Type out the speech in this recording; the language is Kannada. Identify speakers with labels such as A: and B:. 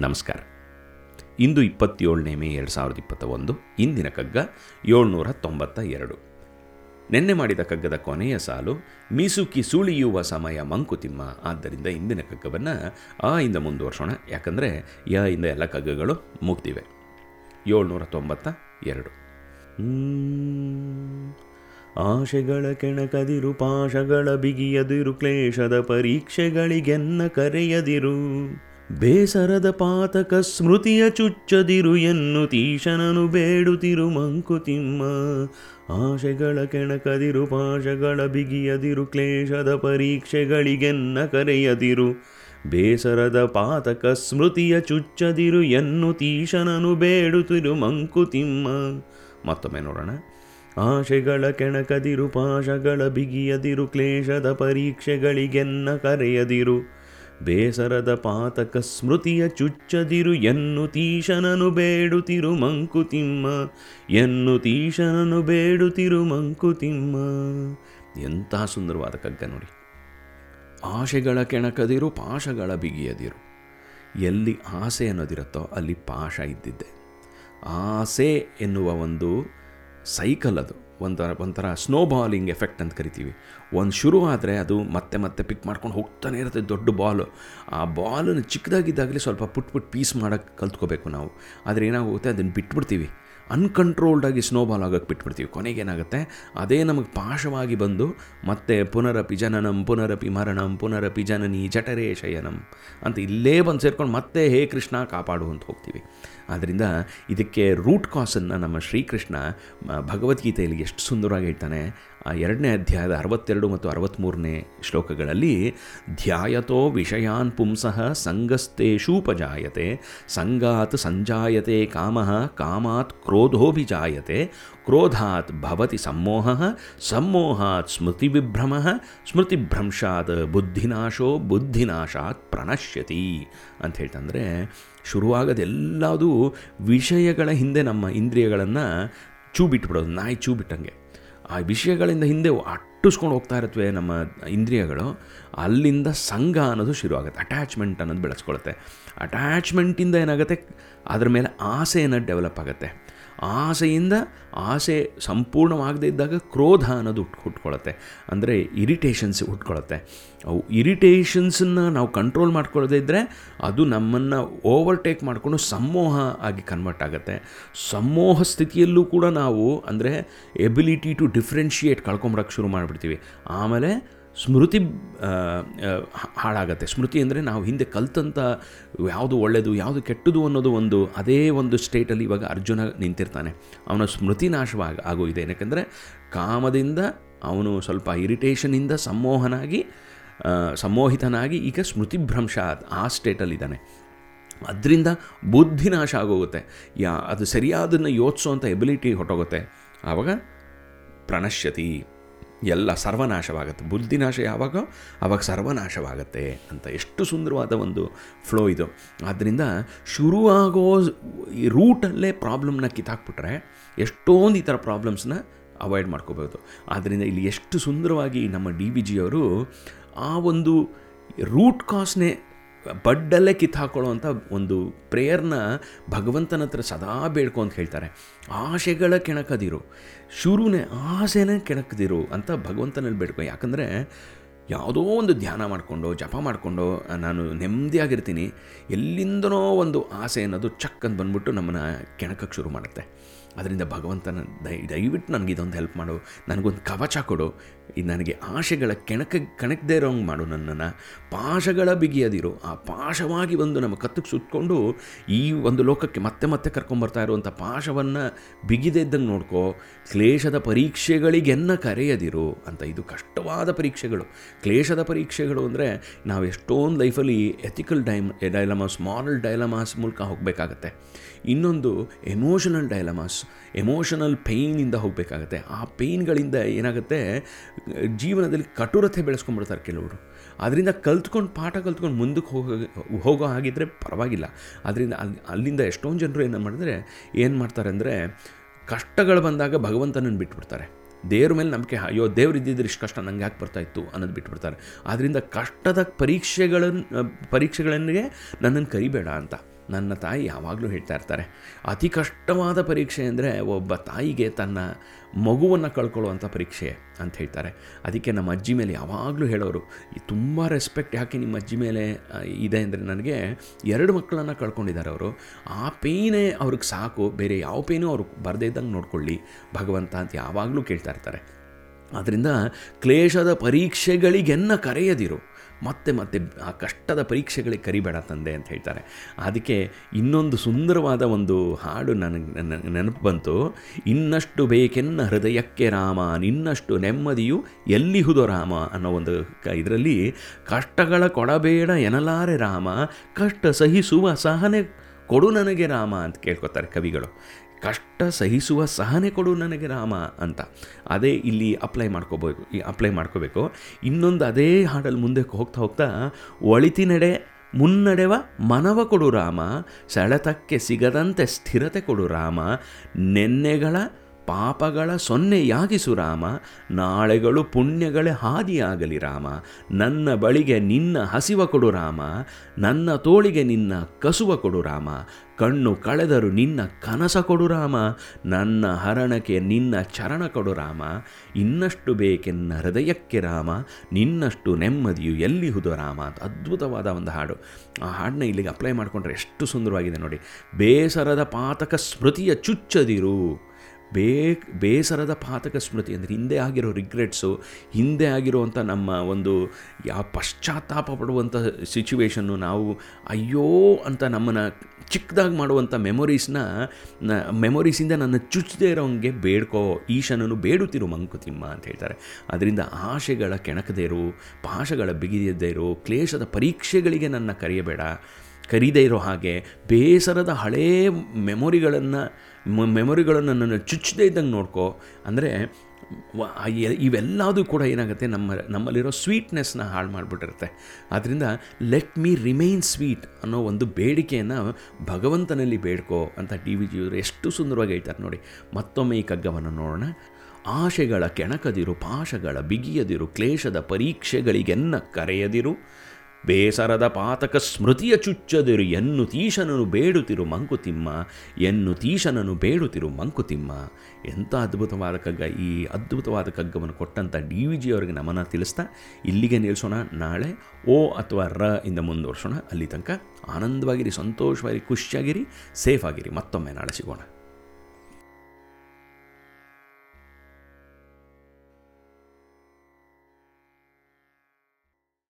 A: ನಮಸ್ಕಾರ. ಇಂದು ಇಪ್ಪತ್ತೇಳನೇ ಮೇ ಎರಡು ಸಾವಿರದ ಇಪ್ಪತ್ತ ಒಂದು ಇಂದಿನ ಕಗ್ಗ ಏಳ್ನೂರ ತೊಂಬತ್ತ ಎರಡು. ನೆನ್ನೆ ಮಾಡಿದ ಕಗ್ಗದ ಕೊನೆಯ ಸಾಲು, ಮೀಸುಕಿ ಸುಳಿಯುವ ಸಮಯ ಮಂಕುತಿಮ್ಮ ಆದ್ದರಿಂದ ಇಂದಿನ ಕಗ್ಗವನ್ನು ಆ ಇಂದ ಮುಂದುವರ್ಸೋಣ. ಯಾಕಂದರೆ ಯ ಇಂದ ಎಲ್ಲ ಕಗ್ಗಗಳು ಮುಗ್ದಿವೆ. ಏಳ್ನೂರ ತೊಂಬತ್ತ ಎರಡು. ಆಶೆಗಳ ಕೆಣಕದಿರು, ಪಾಶಗಳ ಬಿಗಿಯದಿರು, ಕ್ಲೇಶದ ಪರೀಕ್ಷೆಗಳಿಗೆನ್ನ ಕರೆಯದಿರು. ಬೇಸರದ ಪಾತಕ ಸ್ಮೃತಿಯ ಚುಚ್ಚದಿರು ಎನ್ನುತೀಶನನು ಬೇಡುತ್ತಿರು ಮಂಕುತಿಮ್ಮ ಆಶೆಗಳ ಕೆಣಕದಿರು, ಪಾಶಗಳ ಬಿಗಿಯದಿರು, ಕ್ಲೇಶದ ಪರೀಕ್ಷೆಗಳಿಗೆನ್ನ ಕರೆಯದಿರು. ಬೇಸರದ ಪಾತಕ ಸ್ಮೃತಿಯ ಚುಚ್ಚದಿರು ಎನ್ನುತೀಶನನು ಬೇಡುತ್ತಿರು ಮಂಕುತಿಮ್ಮ ಮತ್ತೊಮ್ಮೆ ನೋಡೋಣ. ಆಶೆಗಳ ಕೆಣಕದಿರು, ಪಾಶಗಳ ಬಿಗಿಯದಿರು, ಕ್ಲೇಶದ ಪರೀಕ್ಷೆಗಳಿಗೆನ್ನ ಕರೆಯದಿರು. ಬೇಸರದ ಪಾತಕ ಸ್ಮೃತಿಯ ಚುಚ್ಚದಿರು ಎನ್ನುತೀಶನನು ಬೇಡುತ್ತಿರು ಮಂಕುತಿಮ್ಮ ಎನ್ನುತೀಶನನು ಬೇಡುತ್ತಿರು ಮಂಕುತಿಮ್ಮ ಎಂತಹ ಸುಂದರವಾದ ಕಗ್ಗ ನೋಡಿ. ಆಶೆಗಳ ಕೆಣಕದಿರು, ಪಾಶಗಳ ಬಿಗಿಯದಿರು. ಎಲ್ಲಿ ಆಸೆ ಅನ್ನೋದಿರುತ್ತೋ ಅಲ್ಲಿ ಪಾಶ ಇದ್ದಿದ್ದೆ. ಆಸೆ ಎನ್ನುವ ಒಂದು ಸೈಕಲ್ ಅದು. ಒಂಥರ ಒಂಥರ ಸ್ನೋಬಾಲಿಂಗ್ ಎಫೆಕ್ಟ್ ಅಂತ ಕರಿತೀವಿ. ಒಂದು ಶುರು ಆದರೆ ಅದು ಮತ್ತೆ ಮತ್ತೆ ಪಿಕ್ ಮಾಡ್ಕೊಂಡು ಹೋಗ್ತಾನೆ ಇರುತ್ತೆ ದೊಡ್ಡ ಬಾಲು ಆ ಬಾಲನ್ನು ಚಿಕ್ಕದಾಗಿದ್ದಾಗಲೇ ಸ್ವಲ್ಪ ಪುಟ್ ಪುಟ್ ಪೀಸ್ ಮಾಡೋಕ್ಕೆ ಕಲ್ತ್ಕೋಬೇಕು ನಾವು. ಆದರೆ ಏನಾಗುತ್ತೆ, ಅದನ್ನು ಬಿಟ್ಬಿಡ್ತೀವಿ. ಅನ್ಕಂಟ್ರೋಲ್ಡಾಗಿ ಸ್ನೋಬಾಲ್ ಆಗೋಕ್ಕೆ ಬಿಟ್ಬಿಡ್ತೀವಿ. ಕೊನೆಗೇನಾಗುತ್ತೆ ಅದೇ ನಮಗೆ ಪಾಶವಾಗಿ ಬಂದು ಮತ್ತೆ ಪುನರಪಿ ಜನನಂ, ಪುನರಪಿ ಮರಣಂ, ಪುನರಪಿ ಜನನಿ ಜಠರೇ ಶಯನಂ ಅಂತ ಇಲ್ಲೇ ಬಂದು ಸೇರ್ಕೊಂಡು ಮತ್ತೆ ಹೇ ಕೃಷ್ಣ ಕಾಪಾಡು ಅಂತ ಹೋಗ್ತೀವಿ. ಆದ್ದರಿಂದ ಇದಕ್ಕೆ ರೂಟ್ ಕಾಸನ್ನು ನಮ್ಮ ಶ್ರೀಕೃಷ್ಣ ಭಗವದ್ಗೀತೆಯಲ್ಲಿ ಎಷ್ಟು ಸುಂದರವಾಗಿ ಹೇಳ್ತಾನೆ, ಆ ಎರಡನೇ ಅಧ್ಯಾಯದ ಅರವತ್ತೆರಡು ಮತ್ತು ಅರವತ್ತ್ಮೂರನೇ ಶ್ಲೋಕಗಳಲ್ಲಿ, ಧ್ಯಾಯತೋ ವಿಷಯಾನ್ ಪುಂಸಃ ಸಂಗಸ್ತೇಷೂಪಜಾಯತೆ ಸಂಗಾತ್ ಸಂಜಾಯತೆ ಕಾಮಃ ಕಾಮಾತ್ ಕ್ರೋಧೋಭಿಜಾಯತೆ ಕ್ರೋಧಾತ್ ಭವತಿ ಸಮ್ಮೋಹ ಸಮ್ಮೋಹಾತ್ ಸ್ಮೃತಿವಿಭ್ರಮ ಸ್ಮೃತಿಭ್ರಂಶಾತ್ ಬುದ್ಧಿನಾಶೋ ಬುದ್ಧಿನಾಶಾತ್ ಪ್ರಣಶ್ಯತಿ ಅಂತ ಹೇಳ್ತಂದರೆ ಶುರುವಾಗದೆಲ್ಲದೂ ವಿಷಯಗಳ ಹಿಂದೆ ನಮ್ಮ ಇಂದ್ರಿಯಗಳನ್ನು ಚೂ ಬಿಟ್ಬಿಡೋದು ನಾಯಿ ಚೂ ಬಿಟ್ಟಂಗೆ ಆ ವಿಷಯಗಳಿಂದ ಹಿಂದೆ ಅಟ್ಟಿಸ್ಕೊಂಡು ಹೋಗ್ತಾ ಇರುತ್ತವೆ ನಮ್ಮ ಇಂದ್ರಿಯಗಳು, ಅಲ್ಲಿಂದ ಸಂಘ ಅನ್ನೋದು ಶುರುವಾಗುತ್ತೆ ಅಟ್ಯಾಚ್ಮೆಂಟ್ ಅನ್ನೋದು ಬೆಳೆಸ್ಕೊಳುತ್ತೆ ಅಟ್ಯಾಚ್ಮೆಂಟಿಂದ ಏನಾಗುತ್ತೆ, ಅದ್ರ ಮೇಲೆ ಆಸೆ ಅನ್ನೋದು ಡೆವಲಪ್ ಆಗುತ್ತೆ. ಆಸೆಯಿಂದ ಆಸೆ ಸಂಪೂರ್ಣವಾಗದೇ ಇದ್ದಾಗ ಕ್ರೋಧ ಅನ್ನೋದು ಹುಟ್ ಹುಟ್ಕೊಳ್ಳುತ್ತೆ ಅಂದರೆ ಇರಿಟೇಷನ್ಸ್ ಹುಟ್ಕೊಳ್ಳುತ್ತೆ ಅವು ಇರಿಟೇಷನ್ಸನ್ನು ನಾವು ಕಂಟ್ರೋಲ್ ಮಾಡ್ಕೊಳ್ಳದೇ ಇದ್ದರೆ ಅದು ನಮ್ಮನ್ನು ಓವರ್ಟೇಕ್ ಮಾಡಿಕೊಂಡು ಸಮೋಹ ಆಗಿ ಕನ್ವರ್ಟ್ ಆಗುತ್ತೆ. ಸಮೋಹ ಸ್ಥಿತಿಯಲ್ಲೂ ಕೂಡ ನಾವು ಅಂದರೆ ಎಬಿಲಿಟಿ ಟು ಡಿಫ್ರೆನ್ಷಿಯೇಟ್ ಕಳ್ಕೊಂಬಿಡೋಕ್ಕೆ ಶುರು ಮಾಡಿಬಿಡ್ತೀವಿ. ಆಮೇಲೆ ಸ್ಮೃತಿ ಹಾಳಾಗತ್ತೆ. ಸ್ಮೃತಿ ಅಂದರೆ ನಾವು ಹಿಂದೆ ಕಲ್ತಂಥ ಯಾವುದು ಒಳ್ಳೆಯದು ಯಾವುದು ಕೆಟ್ಟದು ಅನ್ನೋದು ಒಂದು, ಅದೇ ಒಂದು ಸ್ಟೇಟಲ್ಲಿ ಇವಾಗ ಅರ್ಜುನ ನಿಂತಿರ್ತಾನೆ. ಅವನ ಸ್ಮೃತಿ ನಾಶವಾಗಿ, ಆಗೋಗಿದೆ. ಏನಕ್ಕೆಂದರೆ ಕಾಮದಿಂದ ಅವನು ಸ್ವಲ್ಪ ಇರಿಟೇಷನಿಂದ ಸಮ್ಮೋಹನಾಗಿ ಸಮ್ಮೋಹಿತನಾಗಿ ಈಗ ಸ್ಮೃತಿಭ್ರಂಶ ಆ ಸ್ಟೇಟಲ್ಲಿದ್ದಾನೆ ಅದರಿಂದ ಬುದ್ಧಿ ನಾಶ ಆಗೋಗುತ್ತೆ. ಯಾ, ಅದು ಸರಿಯಾದನ್ನು ಯೋಚಿಸೋವಂಥ ಎಬಿಲಿಟಿ ಹೊಟ್ಟೋಗುತ್ತೆ ಆವಾಗ ಪ್ರಣಶ್ಯತಿ. ಎಲ್ಲ ಸರ್ವನಾಶವಾಗುತ್ತೆ. ಬುದ್ಧಿನಾಶ ಯಾವಾಗ? ಆವಾಗ ಸರ್ವನಾಶವಾಗುತ್ತೆ ಅಂತ. ಎಷ್ಟು ಸುಂದರವಾದ ಒಂದು ಫ್ಲೋ ಇದು. ಆದ್ದರಿಂದ ಶುರುವಾಗೋ ಈ ರೂಟಲ್ಲೇ ಪ್ರಾಬ್ಲಮ್ನ ಕಿತ್ತಾಕ್ಬಿಟ್ರೆ ಎಷ್ಟೊಂದು ಈ ಥರ ಪ್ರಾಬ್ಲಮ್ಸ್ನ ಅವಾಯ್ಡ್ ಮಾಡ್ಕೋಬೋದು. ಆದ್ದರಿಂದ ಇಲ್ಲಿ ಎಷ್ಟು ಸುಂದರವಾಗಿ ನಮ್ಮ ಡಿ ವಿ ಜಿಯವರು ಆ ಒಂದು ರೂಟ್ ಕಾಸ್ನೇ ಬಡ್ಡಲ್ಲೇ ಕಿತ್ತಾಕೊಳ್ಳುವಂಥ ಒಂದು ಪ್ರೇಯರ್ನ ಭಗವಂತನ ಹತ್ರ ಸದಾ ಬೇಡ್ಕೊ ಅಂತ ಹೇಳ್ತಾರೆ. ಆಸೆಗಳ ಕೆಣಕದಿರು. ಶುರುನೇ ಆಸೆನೇ ಕೆಣಕದಿರು ಅಂತ ಭಗವಂತನಲ್ಲಿ ಬೇಡ್ಕೊ. ಯಾಕಂದರೆ ಯಾವುದೋ ಒಂದು ಧ್ಯಾನ ಮಾಡಿಕೊಂಡು, ಜಪ ಮಾಡಿಕೊಂಡು, ನಾನು ನೆಮ್ಮದಿಯಾಗಿರ್ತೀನಿ. ಎಲ್ಲಿಂದನೋ ಒಂದು ಆಸೆ ಅನ್ನೋದು ಚಕ್ ಅಂತ ಬಂದ್ಬಿಟ್ಟು ನಮ್ಮನ್ನು ಕೆಣಕಕ್ಕೆ ಶುರು ಮಾಡುತ್ತೆ. ಅದರಿಂದ ಭಗವಂತನ ದಯ ದಯವಿಟ್ಟು ನನಗೆ ಇದೊಂದು ಹೆಲ್ಪ್ ಮಾಡು. ನನಗೊಂದು ಕವಚ ಕೊಡು. ನನಗೆ ಆಶೆಗಳ ಕೆಣಕ, ಕೆಣಕದೇ ಇರೋಂಗೆ ಮಾಡು ನನ್ನನ್ನು. ಪಾಶಗಳ ಬಿಗಿಯದಿರು. ಆ ಪಾಶವಾಗಿ ಬಂದು ನಮ್ಮ ಕತ್ತಿಗೆ ಸುತ್ತಕೊಂಡು ಈ ಒಂದು ಲೋಕಕ್ಕೆ ಮತ್ತೆ ಮತ್ತೆ ಕರ್ಕೊಂಬರ್ತಾ ಇರುವಂಥ ಪಾಶವನ್ನು ಬಿಗಿದೇ ಇದ್ದಂಗೆ ನೋಡ್ಕೋ. ಕ್ಲೇಶದ ಪರೀಕ್ಷೆಗಳಿಗೆನ್ನ ಕರೆಯದಿರು ಅಂತ ಇದು ಕಷ್ಟವಾದ ಪರೀಕ್ಷೆಗಳು. ಕ್ಲೇಶದ ಪರೀಕ್ಷೆಗಳು ಅಂದರೆ ನಾವು ಎಷ್ಟೊಂದು ಲೈಫಲ್ಲಿ ಎಥಿಕಲ್ ಡೈಮ್ ಡೈಲಮಾಸ್ ಮಾರಲ್ ಡೈಲಮಾಸ್ ಮೂಲಕ ಹೋಗಬೇಕಾಗತ್ತೆ. ಇನ್ನೊಂದು ಎಮೋಷನಲ್ ಡೈಲಮಾಸ್ ಎಮೋಷನಲ್ ಪೇಯ್ನಿಂದ ಹೋಗಬೇಕಾಗತ್ತೆ. ಆ ಪೇಯ್ನ್ಗಳಿಂದ ಏನಾಗುತ್ತೆ? ಜೀವನದಲ್ಲಿ ಕಟುರತೆ ಬೆಳೆಸ್ಕೊಂಡ್ಬಿಡ್ತಾರೆ ಕೆಲವರು. ಅದರಿಂದ ಕಲ್ತ್ಕೊಂಡು ಪಾಠ ಕಲ್ತ್ಕೊಂಡು ಮುಂದಕ್ಕೆ ಹೋಗೋ ಹೋಗೋ ಹಾಗಿದ್ರೆ ಪರವಾಗಿಲ್ಲ. ಅದರಿಂದ ಅಲ್ಲಿ ಅಲ್ಲಿಂದ ಎಷ್ಟೊಂದು ಜನರು ಏನು ಮಾಡಿದ್ರೆ, ಏನು ಮಾಡ್ತಾರೆ ಅಂದರೆ ಕಷ್ಟಗಳು ಬಂದಾಗ ಭಗವಂತನನ್ನು ಬಿಟ್ಬಿಡ್ತಾರೆ. ದೇವ್ರ ಮೇಲೆ ನಂಬಿಕೆ ಅಯ್ಯೋ ದೇವ್ರು ಇದ್ದಿದ್ರೆ ಇಷ್ಟು ಕಷ್ಟ ನಂಗೆ ಯಾಕೆ ಬರ್ತಾ ಇತ್ತು ಅನ್ನೋದು ಬಿಟ್ಬಿಡ್ತಾರೆ. ಆದ್ದರಿಂದ ಕಷ್ಟದ ಪರೀಕ್ಷೆಗಳನ್ನು ಪರೀಕ್ಷೆಗಳನ್ನೇ ನನ್ನನ್ನು ಕರಿಬೇಡ ಅಂತ. ನನ್ನ ತಾಯಿ ಯಾವಾಗಲೂ ಹೇಳ್ತಾ ಇರ್ತಾರೆ, ಅತಿ ಕಷ್ಟವಾದ ಪರೀಕ್ಷೆ ಅಂದರೆ ಒಬ್ಬ ತಾಯಿಗೆ ತನ್ನ ಮಗುವನ್ನು ಕಳ್ಕೊಳ್ಳುವಂಥ ಪರೀಕ್ಷೆ ಅಂತ ಹೇಳ್ತಾರೆ. ಅದಕ್ಕೆ ನಮ್ಮ ಅಜ್ಜಿ ಮೇಲೆ ಯಾವಾಗಲೂ ಹೇಳೋರು ತುಂಬ ರೆಸ್ಪೆಕ್ಟ್ ಯಾಕೆ ನಿಮ್ಮ ಅಜ್ಜಿ ಮೇಲೆ ಇದೆ ಅಂದರೆ ನನಗೆ ಎರಡು ಮಕ್ಕಳನ್ನು ಕಳ್ಕೊಂಡಿದ್ದಾರೆ ಅವರು. ಆ ಪೇಯ್ನೇ ಅವ್ರಿಗೆ ಸಾಕು, ಬೇರೆ ಯಾವ ಪೇನೂ ಅವ್ರಿಗೆ ಬರದೇ ಇದ್ದಂಗೆ ನೋಡ್ಕೊಳ್ಳಿ, ಭಗವಂತ ಅಂತ ಯಾವಾಗಲೂ ಕೇಳ್ತಾ ಇರ್ತಾರೆ. ಆದ್ದರಿಂದ ಕ್ಲೇಶದ ಪರೀಕ್ಷೆಗಳಿಗೆನ್ನ ಕರೆಯದಿರು. ಮತ್ತೆ ಮತ್ತೆ ಆ ಕಷ್ಟದ ಪರೀಕ್ಷೆಗಳಿಗೆ ಕರಿಬೇಡ ತಂದೆ ಅಂತ ಹೇಳ್ತಾರೆ. ಅದಕ್ಕೆ ಇನ್ನೊಂದು ಸುಂದರವಾದ ಒಂದು ಹಾಡು ನನಗೆ ನೆನಪು ಬಂತು. ಇನ್ನಷ್ಟು ಬೇಕೆನ್ನ ಹೃದಯಕ್ಕೆ ರಾಮ, ನಿನ್ನಷ್ಟು ನೆಮ್ಮದಿಯು ಎಲ್ಲಿಹುದೋ ರಾಮ ಅನ್ನೋ ಒಂದು ಇದರಲ್ಲಿ ಕಷ್ಟಗಳ ಕೊಡಬೇಡ ಎನಲಾರೆ ರಾಮ, ಕಷ್ಟ ಸಹಿಸುವ ಸಹನೆ ಕೊಡು ನನಗೆ ರಾಮ ಅಂತ ಕೇಳ್ಕೊತಾರೆ ಕವಿಗಳು. ಕಷ್ಟ ಸಹಿಸುವ ಸಹನೆ ಕೊಡು ನನಗೆ ರಾಮ ಅಂತ. ಅದೇ ಇಲ್ಲಿ ಅಪ್ಲೈ ಮಾಡ್ಕೋಬೇಕು, ಈ ಅಪ್ಲೈ ಮಾಡ್ಕೋಬೇಕು. ಇನ್ನೊಂದು ಅದೇ ಹಾಡಲ್ಲಿ ಮುಂದೆ ಹೋಗ್ತಾ ಹೋಗ್ತಾ, ಒಳಿತಿನೆಡೆ ಮುನ್ನಡೆವ ಮನವ ಕೊಡು ರಾಮ, ಸೆಳೆತಕ್ಕೆ ಸಿಗದಂತೆ ಸ್ಥಿರತೆ ಕೊಡು ರಾಮ, ನೆನ್ನೆಗಳ ಪಾಪಗಳ ಸೊನ್ನೆಯಾಗಿಸು ರಾಮ, ನಾಳೆಗಳು ಪುಣ್ಯಗಳೇ ಹಾದಿಯಾಗಲಿ ರಾಮ, ನನ್ನ ಬಳಿಗೆ ನಿನ್ನ ಹಸಿವ ಕೊಡು ರಾಮ, ನನ್ನ ತೋಳಿಗೆ ನಿನ್ನ ಕಸುವ ಕೊಡು ರಾಮ, ಕಣ್ಣು ಕಳೆದರು ನಿನ್ನ ಕನಸ ಕೊಡು ರಾಮ, ನನ್ನ ಹರಣಕ್ಕೆ ನಿನ್ನ ಚರಣ ಕೊಡು ರಾಮ, ಇನ್ನಷ್ಟು ಬೇಕೆನ್ನ ಹೃದಯಕ್ಕೆ ರಾಮ, ನಿನ್ನಷ್ಟು ನೆಮ್ಮದಿಯು ಎಲ್ಲಿ ಹುದು ರಾಮ ಅಂತ ಅದ್ಭುತವಾದ ಒಂದು ಹಾಡು. ಆ ಹಾಡನ್ನ ಇಲ್ಲಿಗೆ ಅಪ್ಲೈ ಮಾಡಿಕೊಂಡ್ರೆ ಎಷ್ಟು ಸುಂದರವಾಗಿದೆ ನೋಡಿ. ಬೇಸರದ ಪಾತಕ ಸ್ಮೃತಿಯ ಚುಚ್ಚದಿರು. ಬೇ, ಬೇಸರದ ಪಾತಕ ಸ್ಮೃತಿ ಅಂದರೆ ಹಿಂದೆ ಆಗಿರೋ ರಿಗ್ರೆಟ್ಸು ಹಿಂದೆ ಆಗಿರುವಂಥ ನಮ್ಮ ಒಂದು ಯಾವ ಪಶ್ಚಾತ್ತಾಪ ಪಡುವಂಥ ಸಿಚುವೇಶನ್ನು ನಾವು ಅಯ್ಯೋ ಅಂತ ನಮ್ಮನ್ನು ಚಿಕ್ಕದಾಗಿ ಮಾಡುವಂಥ ಮೆಮೊರೀಸ್ನ ಮೆಮೊರೀಸಿಂದ ನನ್ನ ಚುಚ್ಚದೇ ಇರೋಂಗೆ ಬೇಡ್ಕೋ, ಈಶನನ್ನು ಬೇಡುತ್ತಿರು ಮಂಕುತಿಮ್ಮ ಅಂತ ಹೇಳ್ತಾರೆ. ಅದರಿಂದ ಆಶೆಗಳ ಕೆಣಕದೇರು, ಪಾಶಗಳ ಬಿಗಿಯದೇ ಇರು ಕ್ಲೇಶದ ಪರೀಕ್ಷೆಗಳಿಗೆ ನನ್ನ ಕರೆಯಬೇಡ. ಕರೀದೇ ಇರೋ ಹಾಗೆ ಬೇಸರದ ಹಳೇ ಮೆಮೊರಿಗಳನ್ನು ಮೆಮೊರಿಗಳನ್ನು ನನ್ನ ಚುಚ್ಚದೇ ಇದ್ದಂಗೆ ನೋಡ್ಕೋ. ಅಂದರೆ ಇವೆಲ್ಲದೂ ಕೂಡ ಏನಾಗುತ್ತೆ, ನಮ್ಮ, ನಮ್ಮಲ್ಲಿರೋ ಸ್ವೀಟ್ನೆಸ್ನ ಹಾಳು ಮಾಡಿಬಿಟ್ಟಿರುತ್ತೆ. ಆದ್ದರಿಂದ ಲೆಟ್ ಮೀ ರಿಮೈನ್ ಸ್ವೀಟ್ ಅನ್ನೋ ಒಂದು ಬೇಡಿಕೆಯನ್ನು ಭಗವಂತನಲ್ಲಿ ಬೇಡ್ಕೋ ಅಂತ ಟಿ ವಿ ಜಿಯವರು ಎಷ್ಟು ಸುಂದರವಾಗಿ ಹೇಳ್ತಾರೆ ನೋಡಿ. ಮತ್ತೊಮ್ಮೆ ಈ ಕಗ್ಗವನ್ನು ನೋಡೋಣ. ಆಶೆಗಳ ಕೆಣಕದಿರು, ಪಾಶಗಳ ಬಿಗಿಯದಿರು, ಕ್ಲೇಶದ ಪರೀಕ್ಷೆಗಳಿಗೆನ್ನ ಕರೆಯದಿರು. ಬೇಸರದ ಪಾತಕ ಸ್ಮೃತಿಯ ಚುಚ್ಚದಿರು, ಎನ್ನು ತೀಶನನು ಬೇಡುತ್ತಿರು ಮಂಕುತಿಮ್ಮ, ಎನ್ನು ತೀಶನನು ಬೇಡುತ್ತಿರು ಮಂಕುತಿಮ್ಮ. ಎಂಥ ಅದ್ಭುತವಾದ ಕಗ್ಗ ಈ ಅದ್ಭುತವಾದ ಕಗ್ಗವನ್ನು ಕೊಟ್ಟಂಥ ಡಿ ವಿ ಜಿ ಅವರಿಗೆ ನಮನ ತಿಳಿಸ್ತಾ, ಇಲ್ಲಿಗೆ ನಿಲ್ಲಿಸೋಣ ನಾಳೆ ಓ ಅಥವಾ ರ ಇಂದ ಮುಂದುವರ್ಸೋಣ. ಅಲ್ಲಿ ತನಕ ಆನಂದವಾಗಿರಿ, ಸಂತೋಷವಾಗಿರಿ, ಖುಷಿಯಾಗಿರಿ ಸೇಫ್ ಆಗಿರಿ ಮತ್ತೊಮ್ಮೆ ನಾಳೆ ಸಿಗೋಣ.